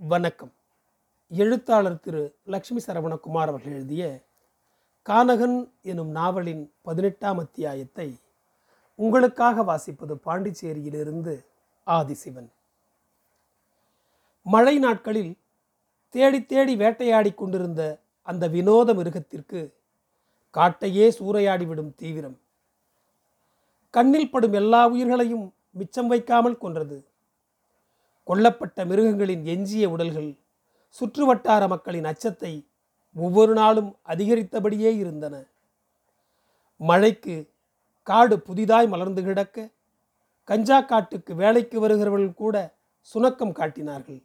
வணக்கம். எழுத்தாளர் திரு லக்ஷ்மி சரவணகுமார் அவர்கள் எழுதிய கானகன் எனும் நாவலின் பதினெட்டாம் அத்தியாயத்தை உங்களுக்காக வாசிப்பது பாண்டிச்சேரியிலிருந்து ஆதிசிவன். மழை நாட்களில் தேடி தேடி வேட்டையாடி கொண்டிருந்த அந்த வினோத மிருகத்திற்கு காட்டையே சூறையாடிவிடும் தீவிரம். கண்ணில் படும் எல்லா உயிர்களையும் மிச்சம் வைக்காமல் கொன்றது. கொல்லப்பட்ட மிருகங்களின் எஞ்சிய உடல்கள் சுற்றுவட்டார மக்களின் அச்சத்தை ஒவ்வொரு நாளும் அதிகரித்தபடியே இருந்தன. மழைக்கு காடு புதிதாய் மலர்ந்து கிடக்க கஞ்சா காட்டுக்கு வேலைக்கு வருகிறவர்கள் கூட சுணக்கம் காட்டினார்கள்.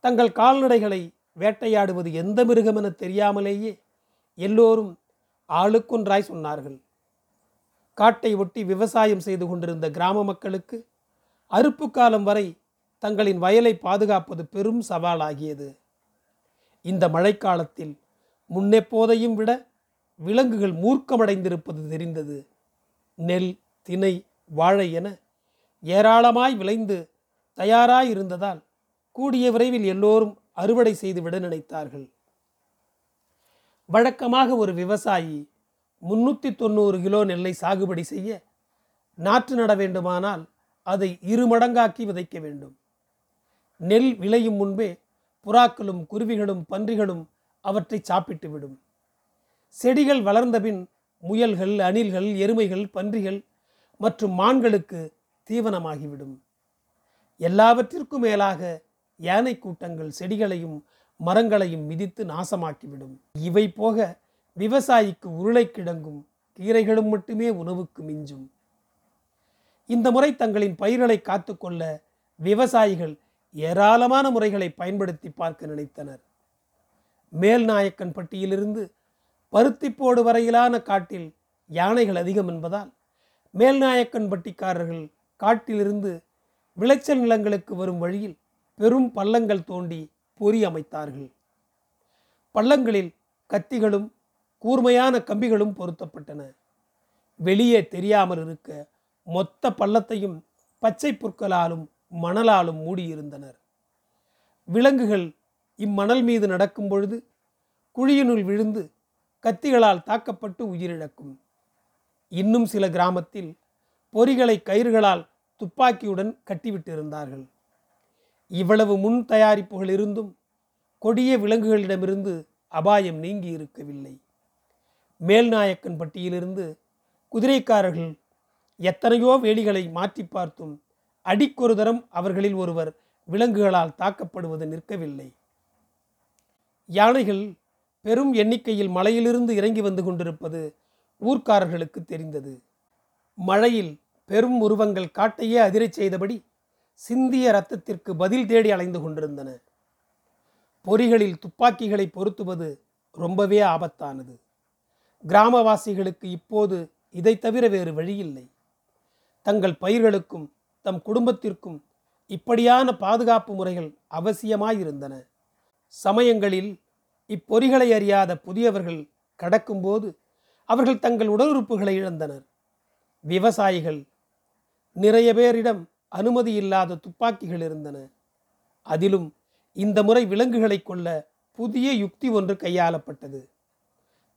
தங்கள் கால்நடைகளை வேட்டையாடுவது எந்த மிருகம் என தெரியாமலேயே எல்லோரும் ஆளுக்கொன்றாய் சொன்னார்கள். காட்டை ஒட்டி விவசாயம் செய்து கொண்டிருந்த கிராம மக்களுக்கு அறுப்பு காலம் வரை தங்களின் வயலை பாதுகாப்பது பெரும் சவாலாகியது. இந்த மழைக்காலத்தில் முன்னெப்போதையும் விட விலங்குகள் மூர்க்கமடைந்திருப்பது தெரிந்தது. நெல் தினை வாழை என ஏராளமாய் விளைந்து தயாராயிருந்ததால் கூடிய விரைவில் எல்லோரும் அறுவடை செய்துவிட நினைத்தார்கள். வழக்கமாக ஒரு விவசாயி முன்னூற்றி தொண்ணூறு கிலோ நெல்லை சாகுபடி செய்ய நாற்று நட வேண்டுமானால் அதை இரு மடங்காக்கி விதைக்க வேண்டும். நெல் விளையும் முன்பே புறாக்களும் குருவிகளும் பன்றிகளும் அவற்றை சாப்பிட்டுவிடும் செடிகள் வளர்ந்தபின் முயல்கள் அணில்கள் எருமைகள் பன்றிகள் மற்றும் மான்களுக்கு தீவனமாகிவிடும். எல்லாவற்றிற்கும் மேலாக யானை கூட்டங்கள் செடிகளையும் மரங்களையும் மிதித்து நாசமாக்கிவிடும். இவை போக விவசாயிக்கு உருளை கிடங்கும் கீரைகளும் மட்டுமே உணவுக்கு மிஞ்சும். இந்த முறை தங்களின் பயிர்களை காத்துக்கொள்ள விவசாயிகள் ஏராளமான முறைகளை பயன்படுத்தி பார்க்க நினைத்தனர். மேல்நாயக்கன் பட்டியிலிருந்து பருத்திப்போடு வரையிலான காட்டில் யானைகள் அதிகம் என்பதால் மேல்நாயக்கன் பட்டிக்காரர்கள் காட்டிலிருந்து விளைச்சல் நிலங்களுக்கு வரும் வழியில் பெரும் பள்ளங்கள் தோண்டி பொறி அமைத்தார்கள். பள்ளங்களில் கத்திகளும் கூர்மையான கம்பிகளும் பொருத்தப்பட்டன. வெளியே தெரியாமல் இருக்க மொத்த பள்ளத்தையும் பச்சை புற்களாலும் மணலாலும் மூடியிருந்தனர். விலங்குகள் இம்மணல் மீது நடக்கும் பொழுது குழியினுள் விழுந்து கத்திகளால் தாக்கப்பட்டு உயிரிழக்கும். இன்னும் சில கிராமத்தில் பொறிகளை கயிறுகளால் துப்பாக்கியுடன் கட்டிவிட்டிருந்தார்கள். இவ்வளவு முன் தயாரிப்புகள் இருந்தும் கொடிய விலங்குகளிடமிருந்து அபாயம் நீங்கி இருக்கவில்லை மேல்நாயக்கன் பட்டியிலிருந்து குதிரைக்காரர்கள் எத்தனையோ வேலிகளை மாற்றி பார்த்தும் அடிக்கொரு தரம் அவர்களில் ஒருவர் விலங்குகளால் தாக்கப்படுவது நிற்கவில்லை. யானைகள் பெரும் எண்ணிக்கையில் மலையிலிருந்து இறங்கி வந்து கொண்டிருப்பது ஊர்க்காரர்களுக்கு தெரிந்தது. மழையில் பெரும் உருவங்கள் காட்டையே அதிரச் செய்தபடி சிந்திய ரத்தத்திற்கு பதில் தேடி அலைந்து கொண்டிருந்தன. பொறிகளில் துப்பாக்கிகளை பொருத்துவது ரொம்பவே ஆபத்தானது. கிராமவாசிகளுக்கு இப்போது இதை தவிர வேறு வழியில்லை. தங்கள் பயிர்களுக்கும் தம் குடும்பத்திற்கும் இப்படியான பாதுகாப்பு முறைகள் அவசியமாயிருந்தன. சமயங்களில் இப்பொறிகளை அறியாத புதியவர்கள் கடக்கும்போது அவர்கள் தங்கள் உடல் உறுப்புகளை இழந்தனர். விவசாயிகள் நிறைய பேரிடம் அனுமதி இல்லாத துப்பாக்கிகள் இருந்தன. அதிலும் இந்த முறை விலங்குகளை கொள்ள புதிய யுக்தி ஒன்று கையாளப்பட்டது.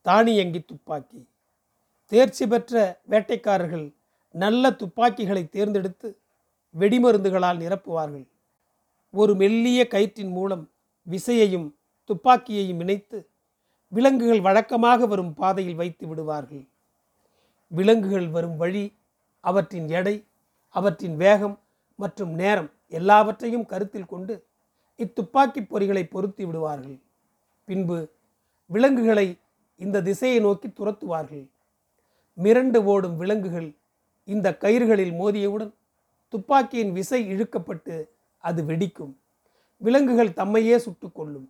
தானியங்கி துப்பாக்கி. தேர்ச்சி பெற்ற வேட்டைக்காரர்கள் நல்ல துப்பாக்கிகளை தேர்ந்தெடுத்து வெடிமருந்துகளால் நிரப்புவார்கள். ஒரு மெல்லிய கயிற்றின் மூலம் விசையையும் துப்பாக்கியையும் இணைத்து விலங்குகள் வழக்கமாக வரும் பாதையில் வைத்து விடுவார்கள். விலங்குகள் வரும் வழி அவற்றின் எடை அவற்றின் வேகம் மற்றும் நேரம் எல்லாவற்றையும் கருத்தில் கொண்டு இத்துப்பாக்கி பொறிகளை பொருத்தி விடுவார்கள். பின்பு விலங்குகளை இந்த திசையை நோக்கி துரத்துவார்கள். மிரண்டு ஓடும் விலங்குகள் இந்த கயிறுகளில் மோதியவுடன் துப்பாக்கியின் விசை இழுக்கப்பட்டு அது வெடிக்கும். விலங்குகள் தம்மையே சுட்டுக்கொள்ளும்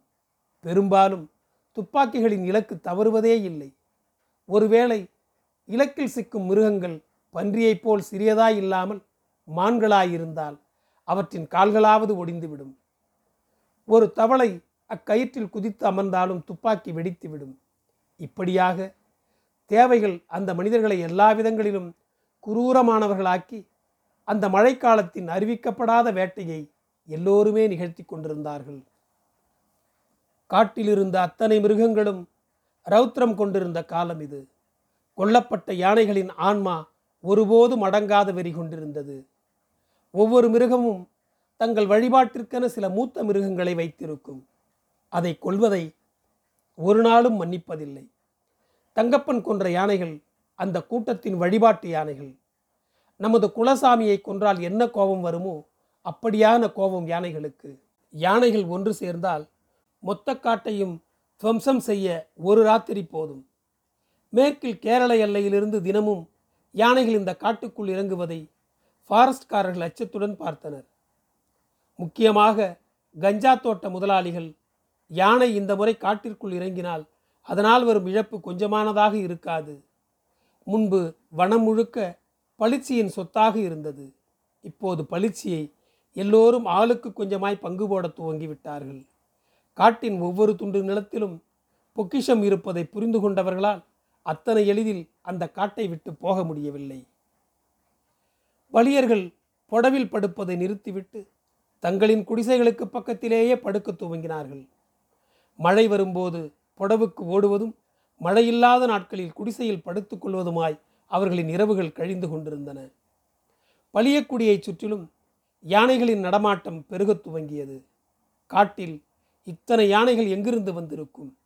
பெரும்பாலும் துப்பாக்கிகளின் இலக்கு தவறுவதே இல்லை. ஒருவேளை இலக்கில் சிக்கும் மிருகங்கள் பன்றியைப் போல் சிறியதாய் இல்லாமல் மான்களாயிருந்தால் அவற்றின் கால்களாவது ஒடிந்துவிடும். ஒரு தவளை அக்கயிற்றில் குதித்து அமர்ந்தாலும் துப்பாக்கி வெடித்துவிடும். இப்படியாக தேவைகள் அந்த மனிதர்களை எல்லா விதங்களிலும் குரூரமானவர்களாக்கி அந்த மழைக்காலத்தின் அறிவிக்கப்படாத வேட்டையை எல்லோருமே நிகழ்த்தி கொண்டிருந்தார்கள். காட்டிலிருந்த அத்தனை மிருகங்களும் ரௌத்ரம் கொண்டிருந்த காலம் இது. கொல்லப்பட்ட யானைகளின் ஆன்மா ஒருபோதும் அடங்காத வெறி கொண்டிருந்தது. ஒவ்வொரு மிருகமும் தங்கள் வழிபாட்டிற்கென சில மூத்த மிருகங்களை வைத்திருக்கும். அதை கொல்வதை ஒரு நாளும் மன்னிப்பதில்லை. தங்கப்பன் கொன்ற யானைகள் அந்த கூட்டத்தின் வழிபாட்டு யானைகள். நமது குலசாமியை கொன்றால் என்ன கோபம் வருமோ அப்படியான கோபம் யானைகளுக்கு. யானைகள் ஒன்று சேர்ந்தால் மொத்த காட்டையும் துவம்சம் செய்ய ஒரு ராத்திரி போதும். மேற்கில் கேரள எல்லையிலிருந்து தினமும் யானைகள் இந்த காட்டுக்குள் இறங்குவதை ஃபாரஸ்ட்காரர்கள் அச்சத்துடன் பார்த்தனர். முக்கியமாக கஞ்சா தோட்ட முதலாளிகள் யானை இந்த முறை காட்டிற்குள் இறங்கினால் அதனால் வரும் இழப்பு கொஞ்சமானதாக இருக்காது. முன்பு வனம் முழுக்க பளிச்சியின் சொத்தாக இருந்தது. இப்போது பளிச்சியை எல்லோரும் ஆளுக்கு கொஞ்சமாய் பங்கு போட துவங்கிவிட்டார்கள். காட்டின் ஒவ்வொரு துண்டு நிலத்திலும் பொக்கிஷம் இருப்பதை புரிந்து கொண்டவர்களால் அத்தனை எளிதில் அந்த காட்டை விட்டு போக முடியவில்லை. வலியர்கள் புடவில் படுப்பதை நிறுத்திவிட்டு தங்களின் குடிசைகளுக்கு பக்கத்திலேயே படுக்க துவங்கினார்கள். மழை வரும்போது புடவுக்கு ஓடுவதும் மழையில்லாத நாட்களில் குடிசையில் படுத்துக்கொள்வதுமாய் அவர்களின் இரவுகள் கழிந்து கொண்டிருந்தன. பளியக்குடியைச் சுற்றிலும் யானைகளின் நடமாட்டம் பெருகத் துவங்கியது. காட்டில் இத்தனை யானைகள் எங்கிருந்து வந்திருக்கும்?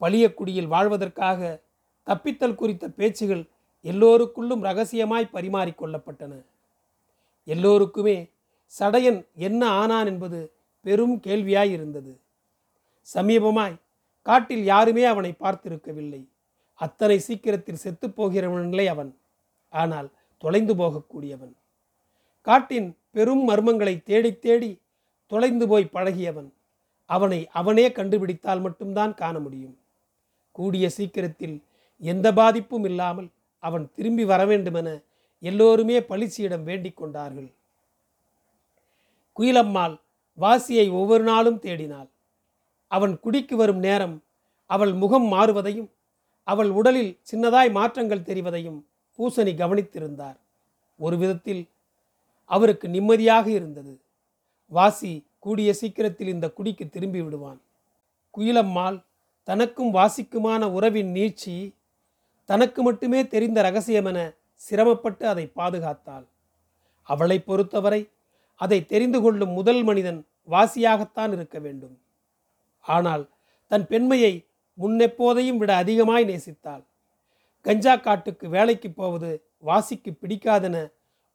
பளியக்குடியில் வாழ்வதற்காக தப்பித்தல் குறித்த பேச்சுகள் எல்லோருக்குள்ளும் ரகசியமாய் பரிமாறிக்கொள்ளப்பட்டன எல்லோருக்குமே சடையன் என்ன ஆனான் என்பது பெரும் கேள்வியாய் இருந்தது. சமீபமாய் காட்டில் யாருமே அவனை பார்த்திருக்கவில்லை. அத்தனை சீக்கிரத்தில் செத்துப்போகிறவனில்லை அவன். ஆனால் தொலைந்து போகக்கூடியவன். காட்டின் பெரும் மர்மங்களை தேடி தேடி தொலைந்து போய் பழகியவன். அவனை அவனே கண்டுபிடித்தால் மட்டும்தான் காண முடியும். கூடிய சீக்கிரத்தில் எந்த பாதிப்பும் இல்லாமல் அவன் திரும்பி வர வேண்டுமென எல்லோருமே பளிச்சியிடம் வேண்டிக் கொண்டார்கள். குயிலம்மாள் வாசியை ஒவ்வொரு நாளும் தேடினாள். அவன் குடிக்கு வரும் நேரம் அவள் முகம் மாறுவதையும் அவள் உடலில் சின்னதாய் மாற்றங்கள் தெரிவதையும் பூசணி கவனித்திருந்தார். ஒரு விதத்தில் அவருக்கு நிம்மதியாக இருந்தது. வாசி கூடிய சீக்கிரத்தில் இந்த குடிக்கு திரும்பி விடுவான். குயிலம்மாள் தனக்கும் வாசிக்குமான உறவின் நீட்சி தனக்கு மட்டுமே தெரிந்த ரகசியமென சிரமப்பட்டு அதை பாதுகாத்தாள். அவளை பொறுத்தவரை அதை தெரிந்து கொள்ளும் முதல் மனிதன் வாசியாகத்தான் இருக்க வேண்டும். ஆனால் தன் பெண்மையை முன்னெப்போதையும் விட அதிகமாய் நேசித்தாள். கஞ்சா காட்டுக்கு வேலைக்கு போவது வாசிக்கு பிடிக்காதென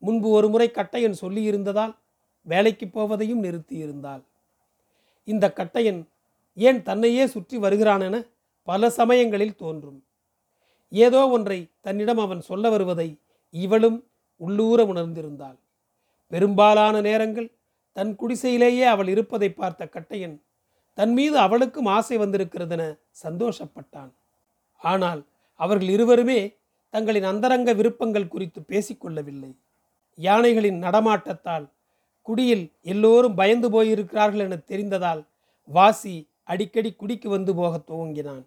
முன்பு ஒரு முறை கட்டையன் சொல்லியிருந்ததால் வேலைக்கு போவதையும் நிறுத்தியிருந்தாள். இந்த கட்டையன் ஏன் தன்னையே சுற்றி வருகிறானென பல சமயங்களில் தோன்றும். ஏதோ ஒன்றை தன்னிடம் அவன் சொல்ல வருவதை இவளும் உள்ளூர உணர்ந்திருந்தாள். பெரும்பாலான நேரங்கள் தன் குடிசையிலேயே அவள் இருப்பதை பார்த்த கட்டையன் தன் மீது அவளுக்கும் ஆசை வந்திருக்கிறதென சந்தோஷப்பட்டான். ஆனால் அவர்கள் இருவருமே தங்களின் அந்தரங்க விருப்பங்கள் குறித்து பேசிக்கொள்ளவில்லை. யானைகளின் நடமாட்டத்தால் குடியில் எல்லோரும் பயந்து போயிருக்கிறார்கள் என தெரிந்ததால் வாசி அடிக்கடி குடிக்கு வந்து போக துவங்கினான்.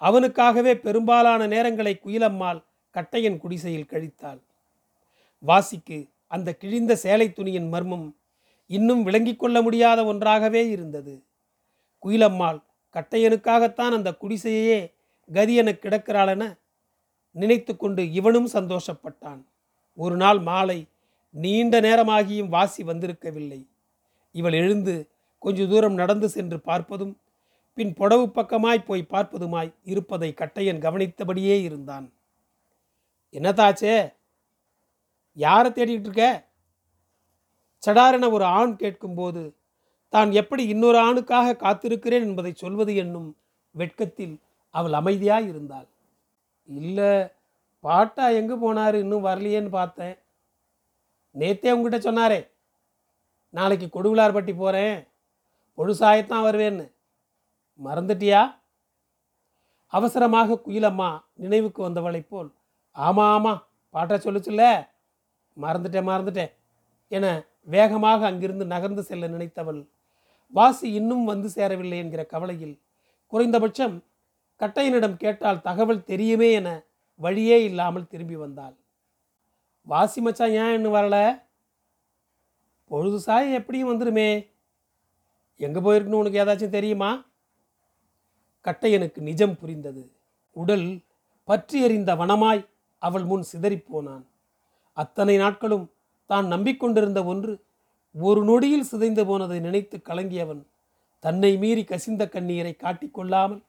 அவனுக்காகவே பெரும்பாலான நேரங்களை குயிலம்மாள் கட்டையன் குடிசையில் கழித்தாள். வாசிக்கு அந்த கிழிந்த சேலை துணியின் மர்மம் இன்னும் விளங்கிக் கொள்ள முடியாத ஒன்றாகவே இருந்தது. குயிலம்மாள் கட்டையனுக்காகத்தான் அந்த குடிசையே கதி என கிடக்கிறாளென நினைத்து கொண்டு இவனும் சந்தோஷப்பட்டான். ஒரு நாள் மாலை நீண்ட நேரமாகியும் வாசி வந்திருக்கவில்லை. இவள் எழுந்து கொஞ்ச தூரம் நடந்து சென்று பார்ப்பதும் பின் புடவு பக்கமாய் போய் பார்ப்பதுமாய் இருப்பதை கட்டையன் கவனித்தபடியே இருந்தான். என்னதாச்சே? யாரை தேடிக்கிட்டு இருக்க? சடாரென ஒரு ஆண் கேட்கும்போது தான் எப்படி இன்னொரு ஆணுக்காக காத்திருக்கிறேன் என்பதை சொல்வது என்னும் வெட்கத்தில் அவள் அமைதியாக இருந்தாள். இல்லை பாட்டா எங்கே போனார்? இன்னும் வரலையேன்னு பார்த்தேன். நேத்தே உங்ககிட்ட சொன்னாரே நாளைக்கு கொடுவிலார்பட்டி போகிறேன் பொழுசாயத்தான் வருவேன்னு. மறந்துட்டியா? அவசரமாக குயிலம்மா நினைவுக்கு வந்தவளைப் போல் ஆமாம் ஆமாம் பாட்டா சொல்லுச்சுல்ல மறந்துட்டேன் மறந்துட்டேன் என வேகமாக அங்கிருந்து நகர்ந்து செல்ல நினைத்தவள் வாசி இன்னும் வந்து சேரவில்லை என்கிற கவலையில் குறைந்தபட்சம் கட்டையனிடம் கேட்டால் தகவல் தெரியுமே என வழியே இல்லாமல் திரும்பி வந்தாள். வாசி மச்சான் ஏன் இன்னும் வரல? பொழுது சாய எப்படியும் வந்துடுமே எங்கே போயிருக்குன்னு உனக்கு ஏதாச்சும் தெரியுமா? கட்டையனுக்கு நிஜம் புரிந்தது. உடல் பற்றி எறிந்த வனமாய் அவள் முன் சிதறிப்போனான் அத்தனை நாட்களும் தான் நம்பிக்கொண்டிருந்த ஒன்று ஒரு நொடியில் சிதைந்து போனதை நினைத்து கலங்கியவன் தன்னை மீறி கசிந்த கண்ணீரை காட்டிக்கொள்ளாமல்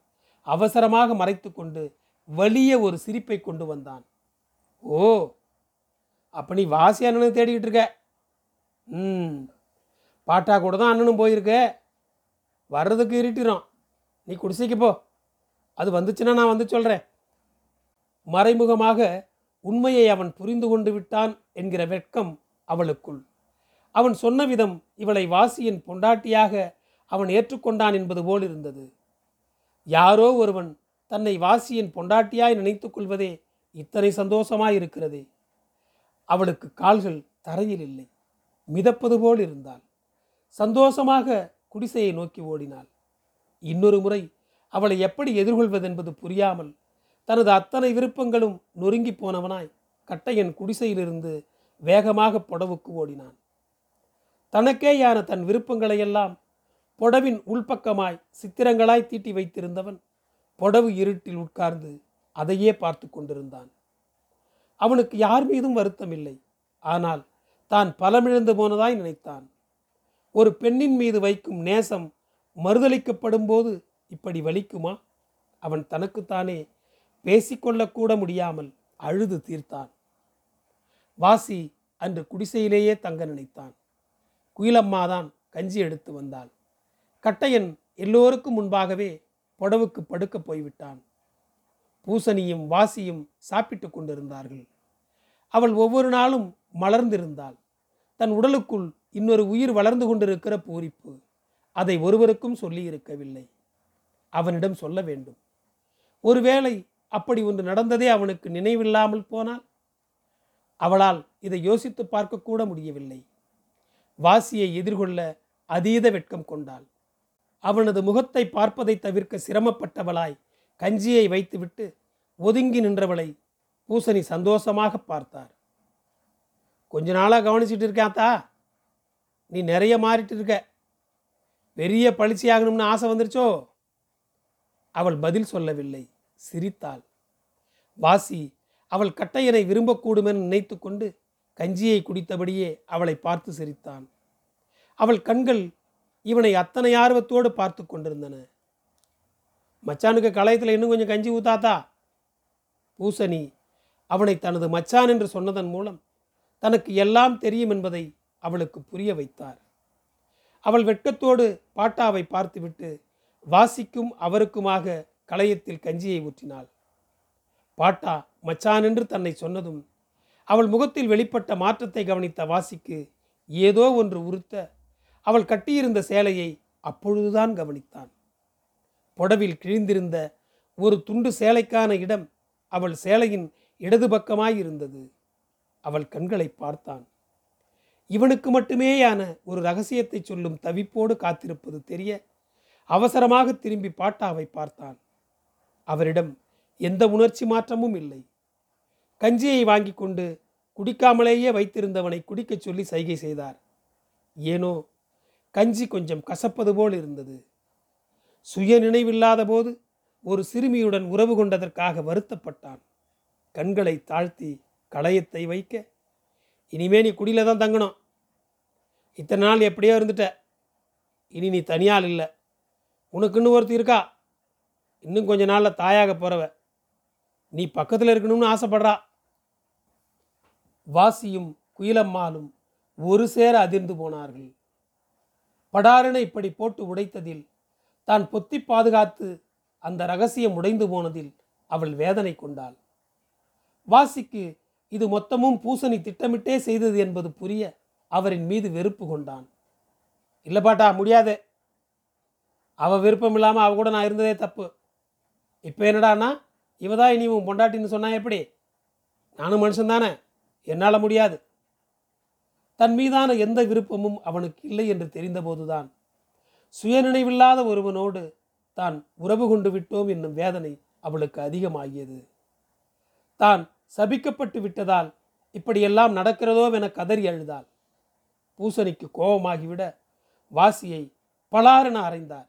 அவசரமாக மறைத்துக்கொண்டு வலிய ஒரு சிரிப்பை கொண்டு வந்தான். ஓ அப்ப நீ வாசி அண்ணனை தேடிக்கிட்டு இருக்க? ம் பாட்டா கூட தான் அண்ணனும் போயிருக்க. வர்றதுக்கு இருட்டிடும் நீ குடிசைக்கு போ. அது வந்துச்சுன்னா நான் வந்து சொல்கிறேன் மறைமுகமாக உண்மையை அவன் புரிந்து கொண்டு விட்டான் என்கிற வெட்கம் அவளுக்குள். அவன் சொன்ன விதம் இவளை வாசியின் பொண்டாட்டியாக அவன் ஏற்றுக்கொண்டான் என்பது போல் இருந்தது. யாரோ ஒருவன் தன்னை வாசியின் பொண்டாட்டியாய் நினைத்துக் கொள்வதே இத்தனை சந்தோஷமாய் இருக்கிறதே. அவளுக்கு கால்கள் தரையில் இல்லை. மிதப்பது போல் இருந்தாள். சந்தோஷமாக குடிசையை நோக்கி ஓடினாள். இன்னொரு முறை அவளை எப்படி எதிர்கொள்வதென்பது புரியாமல் தனது அத்தனை விருப்பங்களும் நொறுங்கி போனவனாய் கட்டையன் குடிசையிலிருந்து வேகமாக புடவுக்கு ஓடினான். தனக்கேயான தன் விருப்பங்களையெல்லாம் புடவின் உள்பக்கமாய் சித்திரங்களாய் தீட்டி வைத்திருந்தவன் புடவு இருட்டில் உட்கார்ந்து அதையே பார்த்து கொண்டிருந்தான். அவனுக்கு யார் மீதும் வருத்தம் இல்லை ஆனால் தான் பலமிழந்து போனதாய் நினைத்தான். ஒரு பெண்ணின் மீது வைக்கும் நேசம் மறுதளிக்கப்படும் போது இப்படி வலிக்குமா? அவன் தனக்குத்தானே பேசிக்கொள்ளக்கூட முடியாமல் அழுது தீர்த்தான். வாசி அன்று குடிசையிலேயே தங்க நினைத்தான். குயிலம்மாதான் கஞ்சி எடுத்து வந்தாள். கட்டையன் எல்லோருக்கும் முன்பாகவே புடவுக்கு படுக்க போய்விட்டான். பூசணியும் வாசியும் சாப்பிட்டு கொண்டிருந்தார்கள். அவள் ஒவ்வொரு நாளும் மலர்ந்திருந்தாள். தன் உடலுக்குள் இன்னொரு உயிர் வளர்ந்து கொண்டிருக்கிற பூரிப்பு அதை ஒருவருக்கும் சொல்லி இருக்கவில்லை அவனிடம் சொல்ல வேண்டும். ஒருவேளை அப்படி ஒன்று நடந்ததே அவனுக்கு நினைவில்லாமல் போனால்? அவளால் இதை யோசித்து பார்க்கக்கூட முடியவில்லை. வாசியை எதிர்கொள்ள அதீத வெட்கம் கொண்டாள். அவனது முகத்தை பார்ப்பதை தவிர்க்க சிரமப்பட்டவளாய் கஞ்சியை வைத்துவிட்டு ஒதுங்கி நின்றவளை பூசணி சந்தோஷமாக பார்த்தார். கொஞ்ச நாளாக கவனிச்சிட்டு இருக்காத்தா நீ நிறைய மாறிட்டு இருக்க. பெரிய பளிச்சி ஆகணும்னு ஆசை வந்துருச்சோ? அவள் பதில் சொல்லவில்லை. சிரித்தாள். வாசி அவள் கட்டையனை விரும்பக்கூடுமென நினைத்து கொண்டு கஞ்சியை குடித்தபடியே அவளை பார்த்து சிரித்தான். அவள் கண்கள் இவனை அத்தனை ஆர்வத்தோடு பார்த்து கொண்டிருந்தன. மச்சானுக்கு களையத்தில் இன்னும் கொஞ்சம் கஞ்சி ஊத்தாத்தா? பூசணி அவனை தனது மச்சான் என்று சொன்னதன் மூலம் தனக்கு எல்லாம் தெரியும் என்பதை அவளுக்கு புரிய வைத்தார். அவள் வெட்கத்தோடு பாட்டாவை பார்த்துவிட்டு வாசிக்கும் அவருக்குமாக களையத்தில் கஞ்சியை ஊற்றினாள். பாட்டா மச்சான் என்று தன்னை சொன்னதும் அவள் முகத்தில் வெளிப்பட்ட மாற்றத்தை கவனித்த வாசிக்கு ஏதோ ஒன்று உறுத்த அவள் கட்டியிருந்த சேலையை அப்பொழுதுதான் கவனித்தான். புடவில் கிழிந்திருந்த ஒரு துண்டு சேலைக்கான இடம் அவள் சேலையின் இடது பக்கமாய் இருந்தது அவள் கண்களை பார்த்தான். இவனுக்கு மட்டுமேயான ஒரு ரகசியத்தை சொல்லும் தவிப்போடு காத்திருப்பது தெரிய அவசரமாக திரும்பி பாட்டாவை பார்த்தான். அவரிடம் எந்த உணர்ச்சி மாற்றமும் இல்லை. கஞ்சியை வாங்கி கொண்டு குடிக்காமலேயே வைத்திருந்தவனை குடிக்கச் சொல்லி சைகை செய்தார். ஏனோ கஞ்சி கொஞ்சம் கசப்பது போல் இருந்தது. சுய நினைவில்லாத போது ஒரு சிறுமியுடன் உறவு கொண்டதற்காக வருத்தப்பட்டான். கண்களை தாழ்த்தி களையத்தை வைக்க இனிமே நீ குடியில தான் தங்கணும். இத்தனை நாள் எப்படியோ இருந்துட்ட. இனி நீ தனியால் இல்லை. உனக்குன்னு ஒருத்தர் இருக்கா? இன்னும் கொஞ்ச நாளில் தாயாக போகிறவ நீ பக்கத்தில் இருக்கணும்னு ஆசைப்படுறா. வாசியும் குயிலம்மாளும் ஒரு சேர அதிர்ந்து போனார்கள். படாரினை இப்படி போட்டு உடைத்ததில் தான் பொத்தி பாதுகாத்து அந்த ரகசியம் உடைந்து போனதில் அவள் வேதனை கொண்டாள். வாசிக்கு இது மொத்தமும் பூசணி திட்டமிட்டே செய்தது என்பது புரிய அவரின் மீது வெறுப்பு கொண்டான். இல்லை பாட்டா முடியாதே. அவ விருப்பம் இல்லாமல் அவ கூட நான் இருந்ததே தப்பு. இப்போ என்னடான்னா இவ தான் இனி உன் பொண்டாட்டின்னு சொன்னா எப்படி? நானும் மனுஷன் தானே என்னால் முடியாது. தன் மீதான எந்த விருப்பமும் அவனுக்கு இல்லை என்று தெரிந்தபோதுதான் சுயநினைவில்லாத ஒருவனோடு தான் உறவு கொண்டு விட்டோம் என்னும் வேதனை அவளுக்கு அதிகமாகியது. தான் சபிக்கப்பட்டு விட்டதால் இப்படியெல்லாம் நடக்கிறதோ என கதறி அழுதாள். பூசணிக்கு கோபமாகிவிட வாசியை பலாரென அறைந்தார்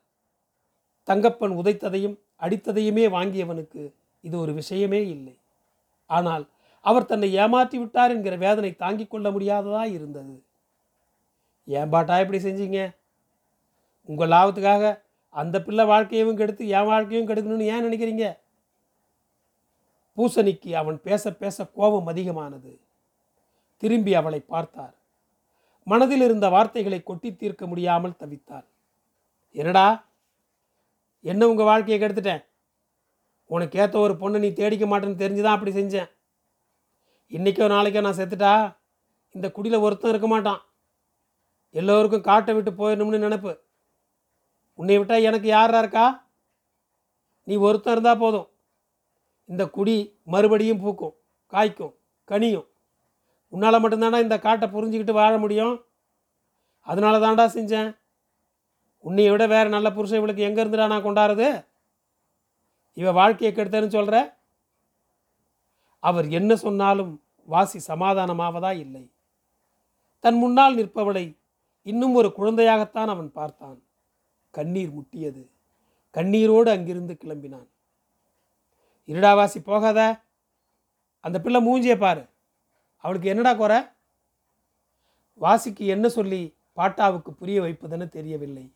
தங்கப்பன் உதைத்ததையும் அடித்ததையுமே வாங்கியவனுக்கு இது ஒரு விஷயமே இல்லை. ஆனால் அவர் தன்னை ஏமாற்றி விட்டார் என்கிற வேதனை தாங்கிக் கொள்ள முடியாததாக இருந்தது. ஏன் பாட்டா இப்படி செஞ்சீங்க? உங்கள் லாபத்துக்காக அந்த பிள்ளை வாழ்க்கையையும் கெடுத்து என் வாழ்க்கையும் கெடுக்கணும்னு ஏன் நினைக்கிறீங்க? பூசணிக்கு அவன் பேச பேச கோபம் அதிகமானது. திரும்பி அவளை பார்த்தார். மனதில் இருந்த வார்த்தைகளை கொட்டி தீர்க்க முடியாமல் தவித்தாள். என்னடா? என்ன உங்கள் வாழ்க்கையை கெடுத்துட்டேன்? உனக்கு ஏற்ற ஒரு பொண்ணை நீ தேடிக்க மாட்டேன்னு தெரிஞ்சு தான் அப்படி செஞ்சேன். இன்றைக்கோ நாளைக்கோ நான் செத்துட்டா இந்த குடியில் ஒருத்தன் இருக்க மாட்டான். எல்லோருக்கும் காட்டை விட்டு போயிடணும்னு நினப்பு. உன்னை விட்டால் எனக்கு யாரா இருக்கா? நீ ஒருத்தன் இருந்தால் போதும். இந்த குடி மறுபடியும் பூக்கும் காய்க்கும் கனியும். உன்னால் மட்டும்தாண்டா இந்த காட்டை புரிஞ்சுக்கிட்டு வாழ முடியும்? அதனால தாண்டா செஞ்சேன். உன்னைய விட வேறு நல்ல புருஷன் இவளுக்கு எங்கே இருந்துடா நான் கொண்டாடுறது? இவ வாழ்க்கையை கெடுத்தேன்னு சொல்கிற அவர் என்ன சொன்னாலும் வாசி சமாதானமாவதா இல்லை. தன் முன்னால் நிற்பவளை இன்னும் ஒரு குழந்தையாகத்தான் அவன் பார்த்தான். கண்ணீர் முட்டியது. கண்ணீரோடு அங்கிருந்து கிளம்பினான். இருடாவாசி போகாத. அந்த பிள்ளை மூஞ்சியை பாரு. அவளுக்கு என்னடா குறை? வாசிக்கு என்ன சொல்லி பாட்டாவுக்கு புரிய வைப்பதென தெரியவில்லை.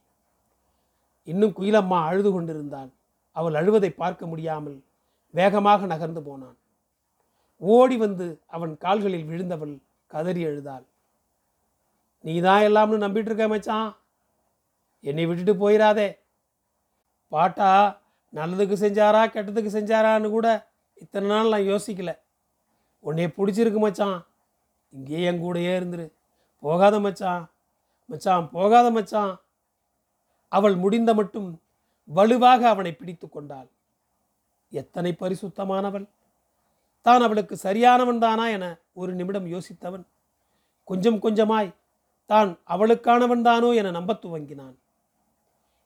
இன்னும் குயிலம்மா அழுது கொண்டிருந்தாள். அவள் அழுவதை பார்க்க முடியாமல் வேகமாக நகர்ந்து போனான். ஓடி வந்து அவன் கால்களில் விழுந்தவள் கதறி அழுதாள். நீ தான் எல்லாம்னு நம்பிட்டு இருக்க மச்சான். என்னை விட்டுட்டு போயிடாதே பாட்டா நல்லதுக்கு செஞ்சாரா கெட்டதுக்கு செஞ்சாரான்னு கூட இத்தனை நாள் நான் யோசிக்கல. உன்னைய பிடிச்சிருக்கு மச்சான். இங்கேயே என் கூடையே இருந்துரு. போகாத மச்சான். மச்சான் போகாத மச்சான். அவள் முடிந்த மட்டும் வலுவாக அவனை பிடித்து கொண்டாள். எத்தனை பரிசுத்தமானவள். தான் அவளுக்கு சரியானவன் தானா என ஒரு நிமிடம் யோசித்தவன். கொஞ்சம் கொஞ்சமாய் தான் அவளுக்கானவன் தானோ என நம்பத் துவங்கினான்.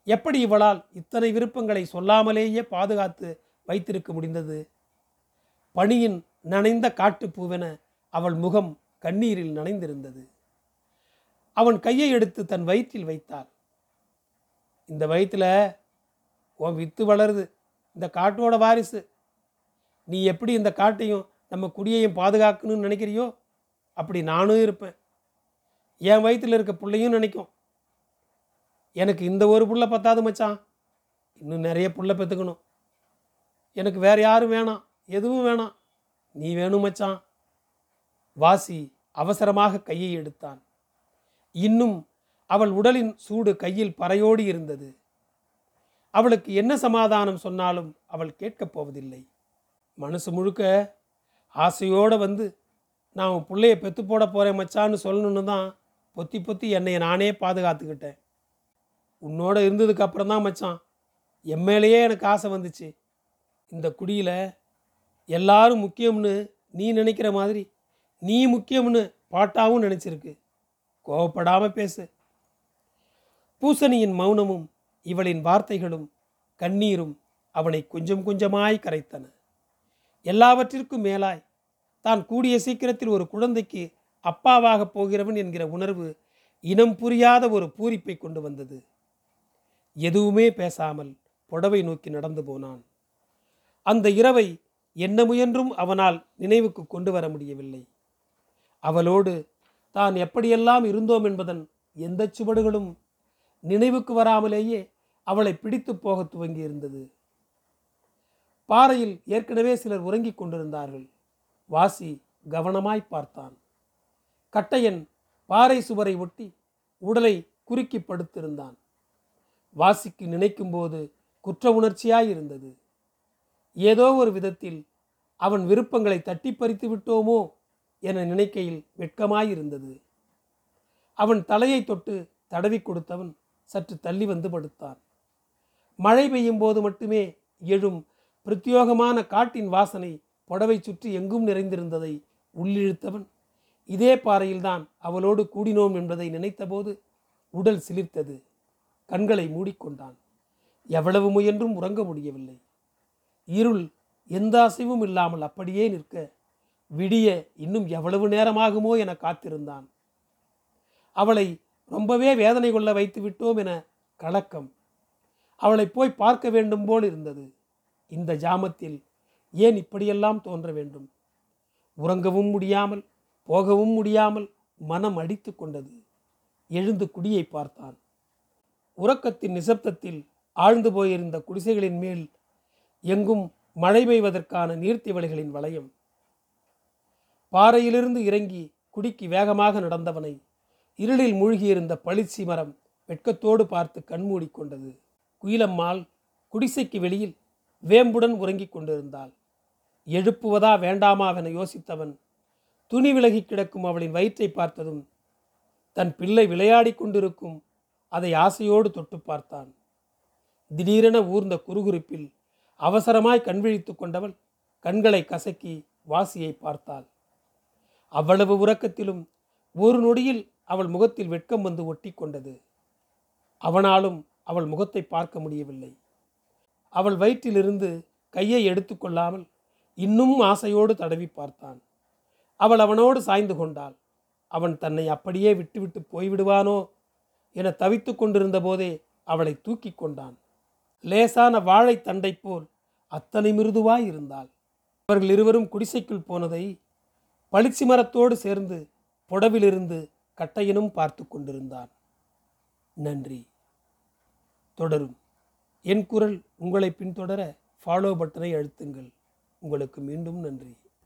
எப்படி இவளால் இத்தனை விருப்பங்களை சொல்லாமலேயே பாதுகாத்து வைத்திருக்க முடிந்தது? பணியின் நனைந்த காட்டுப்பூவென அவள் முகம் கண்ணீரில் நனைந்திருந்தது. அவன் கையை எடுத்து தன் வயிற்றில் வைத்தாள். இந்த வயிற்றில் உன் வித்து வளருது. இந்த காட்டோட வாரிசு. நீ எப்படி இந்த காட்டையும் நம்ம குடியையும் பாதுகாக்கணும்னு நினைக்கிறியோ அப்படி நானும் இருப்பேன். என் வயிற்றில் இருக்க பிள்ளையும் நினைக்கும். எனக்கு இந்த ஒரு புள்ள பத்தாது மச்சான். இன்னும் நிறைய புள்ள பெற்றுக்கணும் எனக்கு வேறு யாரும் வேணாம். எதுவும் வேணாம். நீ வேணும் மச்சான். வாசி அவசரமாக கையை எடுத்தான். இன்னும் அவள் உடலின் சூடு கையில் பறையோடி இருந்தது. அவளுக்கு என்ன சமாதானம் சொன்னாலும் அவள் கேட்கப் போவதில்லை. மனசு முழுக்க ஆசையோடு வந்து நான் உன் பிள்ளைய பெத்து போட போகிறேன் மச்சான்னு சொல்லணுன்னு தான் பொத்தி பொத்தி என்னை நானே பாதுகாத்துக்கிட்டேன். உன்னோட இருந்ததுக்கு அப்புறம் தான் மச்சான் என் மேலேயே எனக்கு ஆசை வந்துச்சு. இந்த குடியில் எல்லாரும் முக்கியம்னு நீ நினைக்கிற மாதிரி நீ முக்கியம்னு பாட்டாவும் நினச்சிருக்கு. கோவப்படாமல் பேசு. பூசணியின் மௌனமும் இவளின் வார்த்தைகளும் கண்ணீரும் அவனை கொஞ்சம் கொஞ்சமாய் கரைத்தன. எல்லாவற்றிற்கும் மேலாய் தான் கூடிய சீக்கிரத்தில் ஒரு குழந்தைக்கு அப்பாவாக போகிறவன் என்கிற உணர்வு இனம் புரியாத ஒரு பூரிப்பை கொண்டு வந்தது. எதுவுமே பேசாமல் புடவை நோக்கி நடந்து போனான். அந்த இரவை என்ன முயன்றும் அவனால் நினைவுக்கு கொண்டு வர முடியவில்லை. அவளோடு தான் எப்படியெல்லாம் இருந்தோம் என்பதன் எந்த சுவடுகளும் நினைவுக்கு வராமலேயே அவளை பிடித்து போக துவங்கி இருந்தது பாறையில் ஏற்கனவே சிலர் உறங்கிக் கொண்டிருந்தார்கள். வாசி கவனமாய் பார்த்தான். கட்டையன் பாறை சுவரை ஒட்டி உடலை குறுக்கி படுத்திருந்தான். வாசிக்கு நினைக்கும்போது குற்ற உணர்ச்சியாயிருந்தது. ஏதோ ஒரு விதத்தில் அவன் விருப்பங்களை தட்டி பறித்து விட்டோமோ என நினைக்கையில் வெட்கமாயிருந்தது. அவன் தலையை தொட்டு தடவி கொடுத்தவன் சற்று தள்ளி வந்து படுத்தான். மழை பெய்யும் போது மட்டுமே எழும் பிரத்யோகமான காட்டின் வாசனை புடவை சுற்றி எங்கும் நிறைந்திருந்ததை உள்ளிழுத்தவன். இதே பாறையில்தான் அவளோடு கூடினோம் என்பதை நினைத்தபோது உடல் சிலிர்த்தது. கண்களை மூடிக்கொண்டான். எவ்வளவு முயன்றும் உறங்க முடியவில்லை. இருள் எந்த அசைவும் இல்லாமல் அப்படியே நிற்க விடிய இன்னும் எவ்வளவு நேரமாகுமோ என காத்திருந்தான். அவளை ரொம்பவே வேதனை கொள்ள வைத்து விட்டோம் என கலக்கம். அவளை போய் பார்க்க வேண்டும் போல் இருந்தது. இந்த ஜாமத்தில் ஏன் இப்படியெல்லாம் தோன்ற வேண்டும்? உறங்கவும் முடியாமல் போகவும் முடியாமல் மனம் அடித்து கொண்டது. எழுந்து குடியை பார்த்தான். உறக்கத்தின் நிசப்தத்தில் ஆழ்ந்து போயிருந்த குடிசைகளின் மேல் எங்கும் மழை பெய்வதற்கான நீர்த்திவளைகளின் வளையம். பாறையிலிருந்து இறங்கி குடிக்கு வேகமாக நடந்தவனை இருளில் மூழ்கியிருந்த பளிச்சி மரம் வெட்கத்தோடு பார்த்து கண்மூடிக்கொண்டது குயிலம்மாள் குடிசைக்கு வெளியில் வேம்புடன் உறங்கிக் கொண்டிருந்தாள். எழுப்புவதா வேண்டாமாவென யோசித்தவன் துணி விலகி கிடக்கும் அவளின் வயிற்றை பார்த்ததும் தன் பிள்ளை விளையாடிக் கொண்டிருக்கும் அதை ஆசையோடு தொட்டு பார்த்தான். திடீரென ஊர்ந்த குறுகுறுப்பில் அவசரமாய் கண்விழித்து கொண்டவள் கண்களை கசக்கி வாசியை பார்த்தாள். அவ்வளவு உறக்கத்திலும் ஒரு நொடியில் அவள் முகத்தில் வெட்கம் வந்து ஒட்டி கொண்டது. அவனாலும் அவள் முகத்தை பார்க்க முடியவில்லை. அவள் வயிற்றிலிருந்து கையை எடுத்துக்கொள்ளாமல் இன்னும் ஆசையோடு தடவி பார்த்தான். அவள் அவனோடு சாய்ந்து கொண்டாள். அவன் தன்னை அப்படியே விட்டுவிட்டு போய்விடுவானோ என தவித்து கொண்டிருந்த போதே அவளை தூக்கி கொண்டான். லேசான வாழைத் தண்டை போல் அத்தனை மிருதுவாய் இருந்தாள். அவர்கள் இருவரும் குடிசைக்குள் போனதை பளிச்சி மரத்தோடு சேர்ந்து புடவிலிருந்து கட்டையனும் பார்த்து கொண்டிருந்தான். நன்றி. தொடரும். என் குரல் உங்களை பின்தொடர ஃபாலோ பட்டனை அழுத்துங்கள். உங்களுக்கு மீண்டும் நன்றி.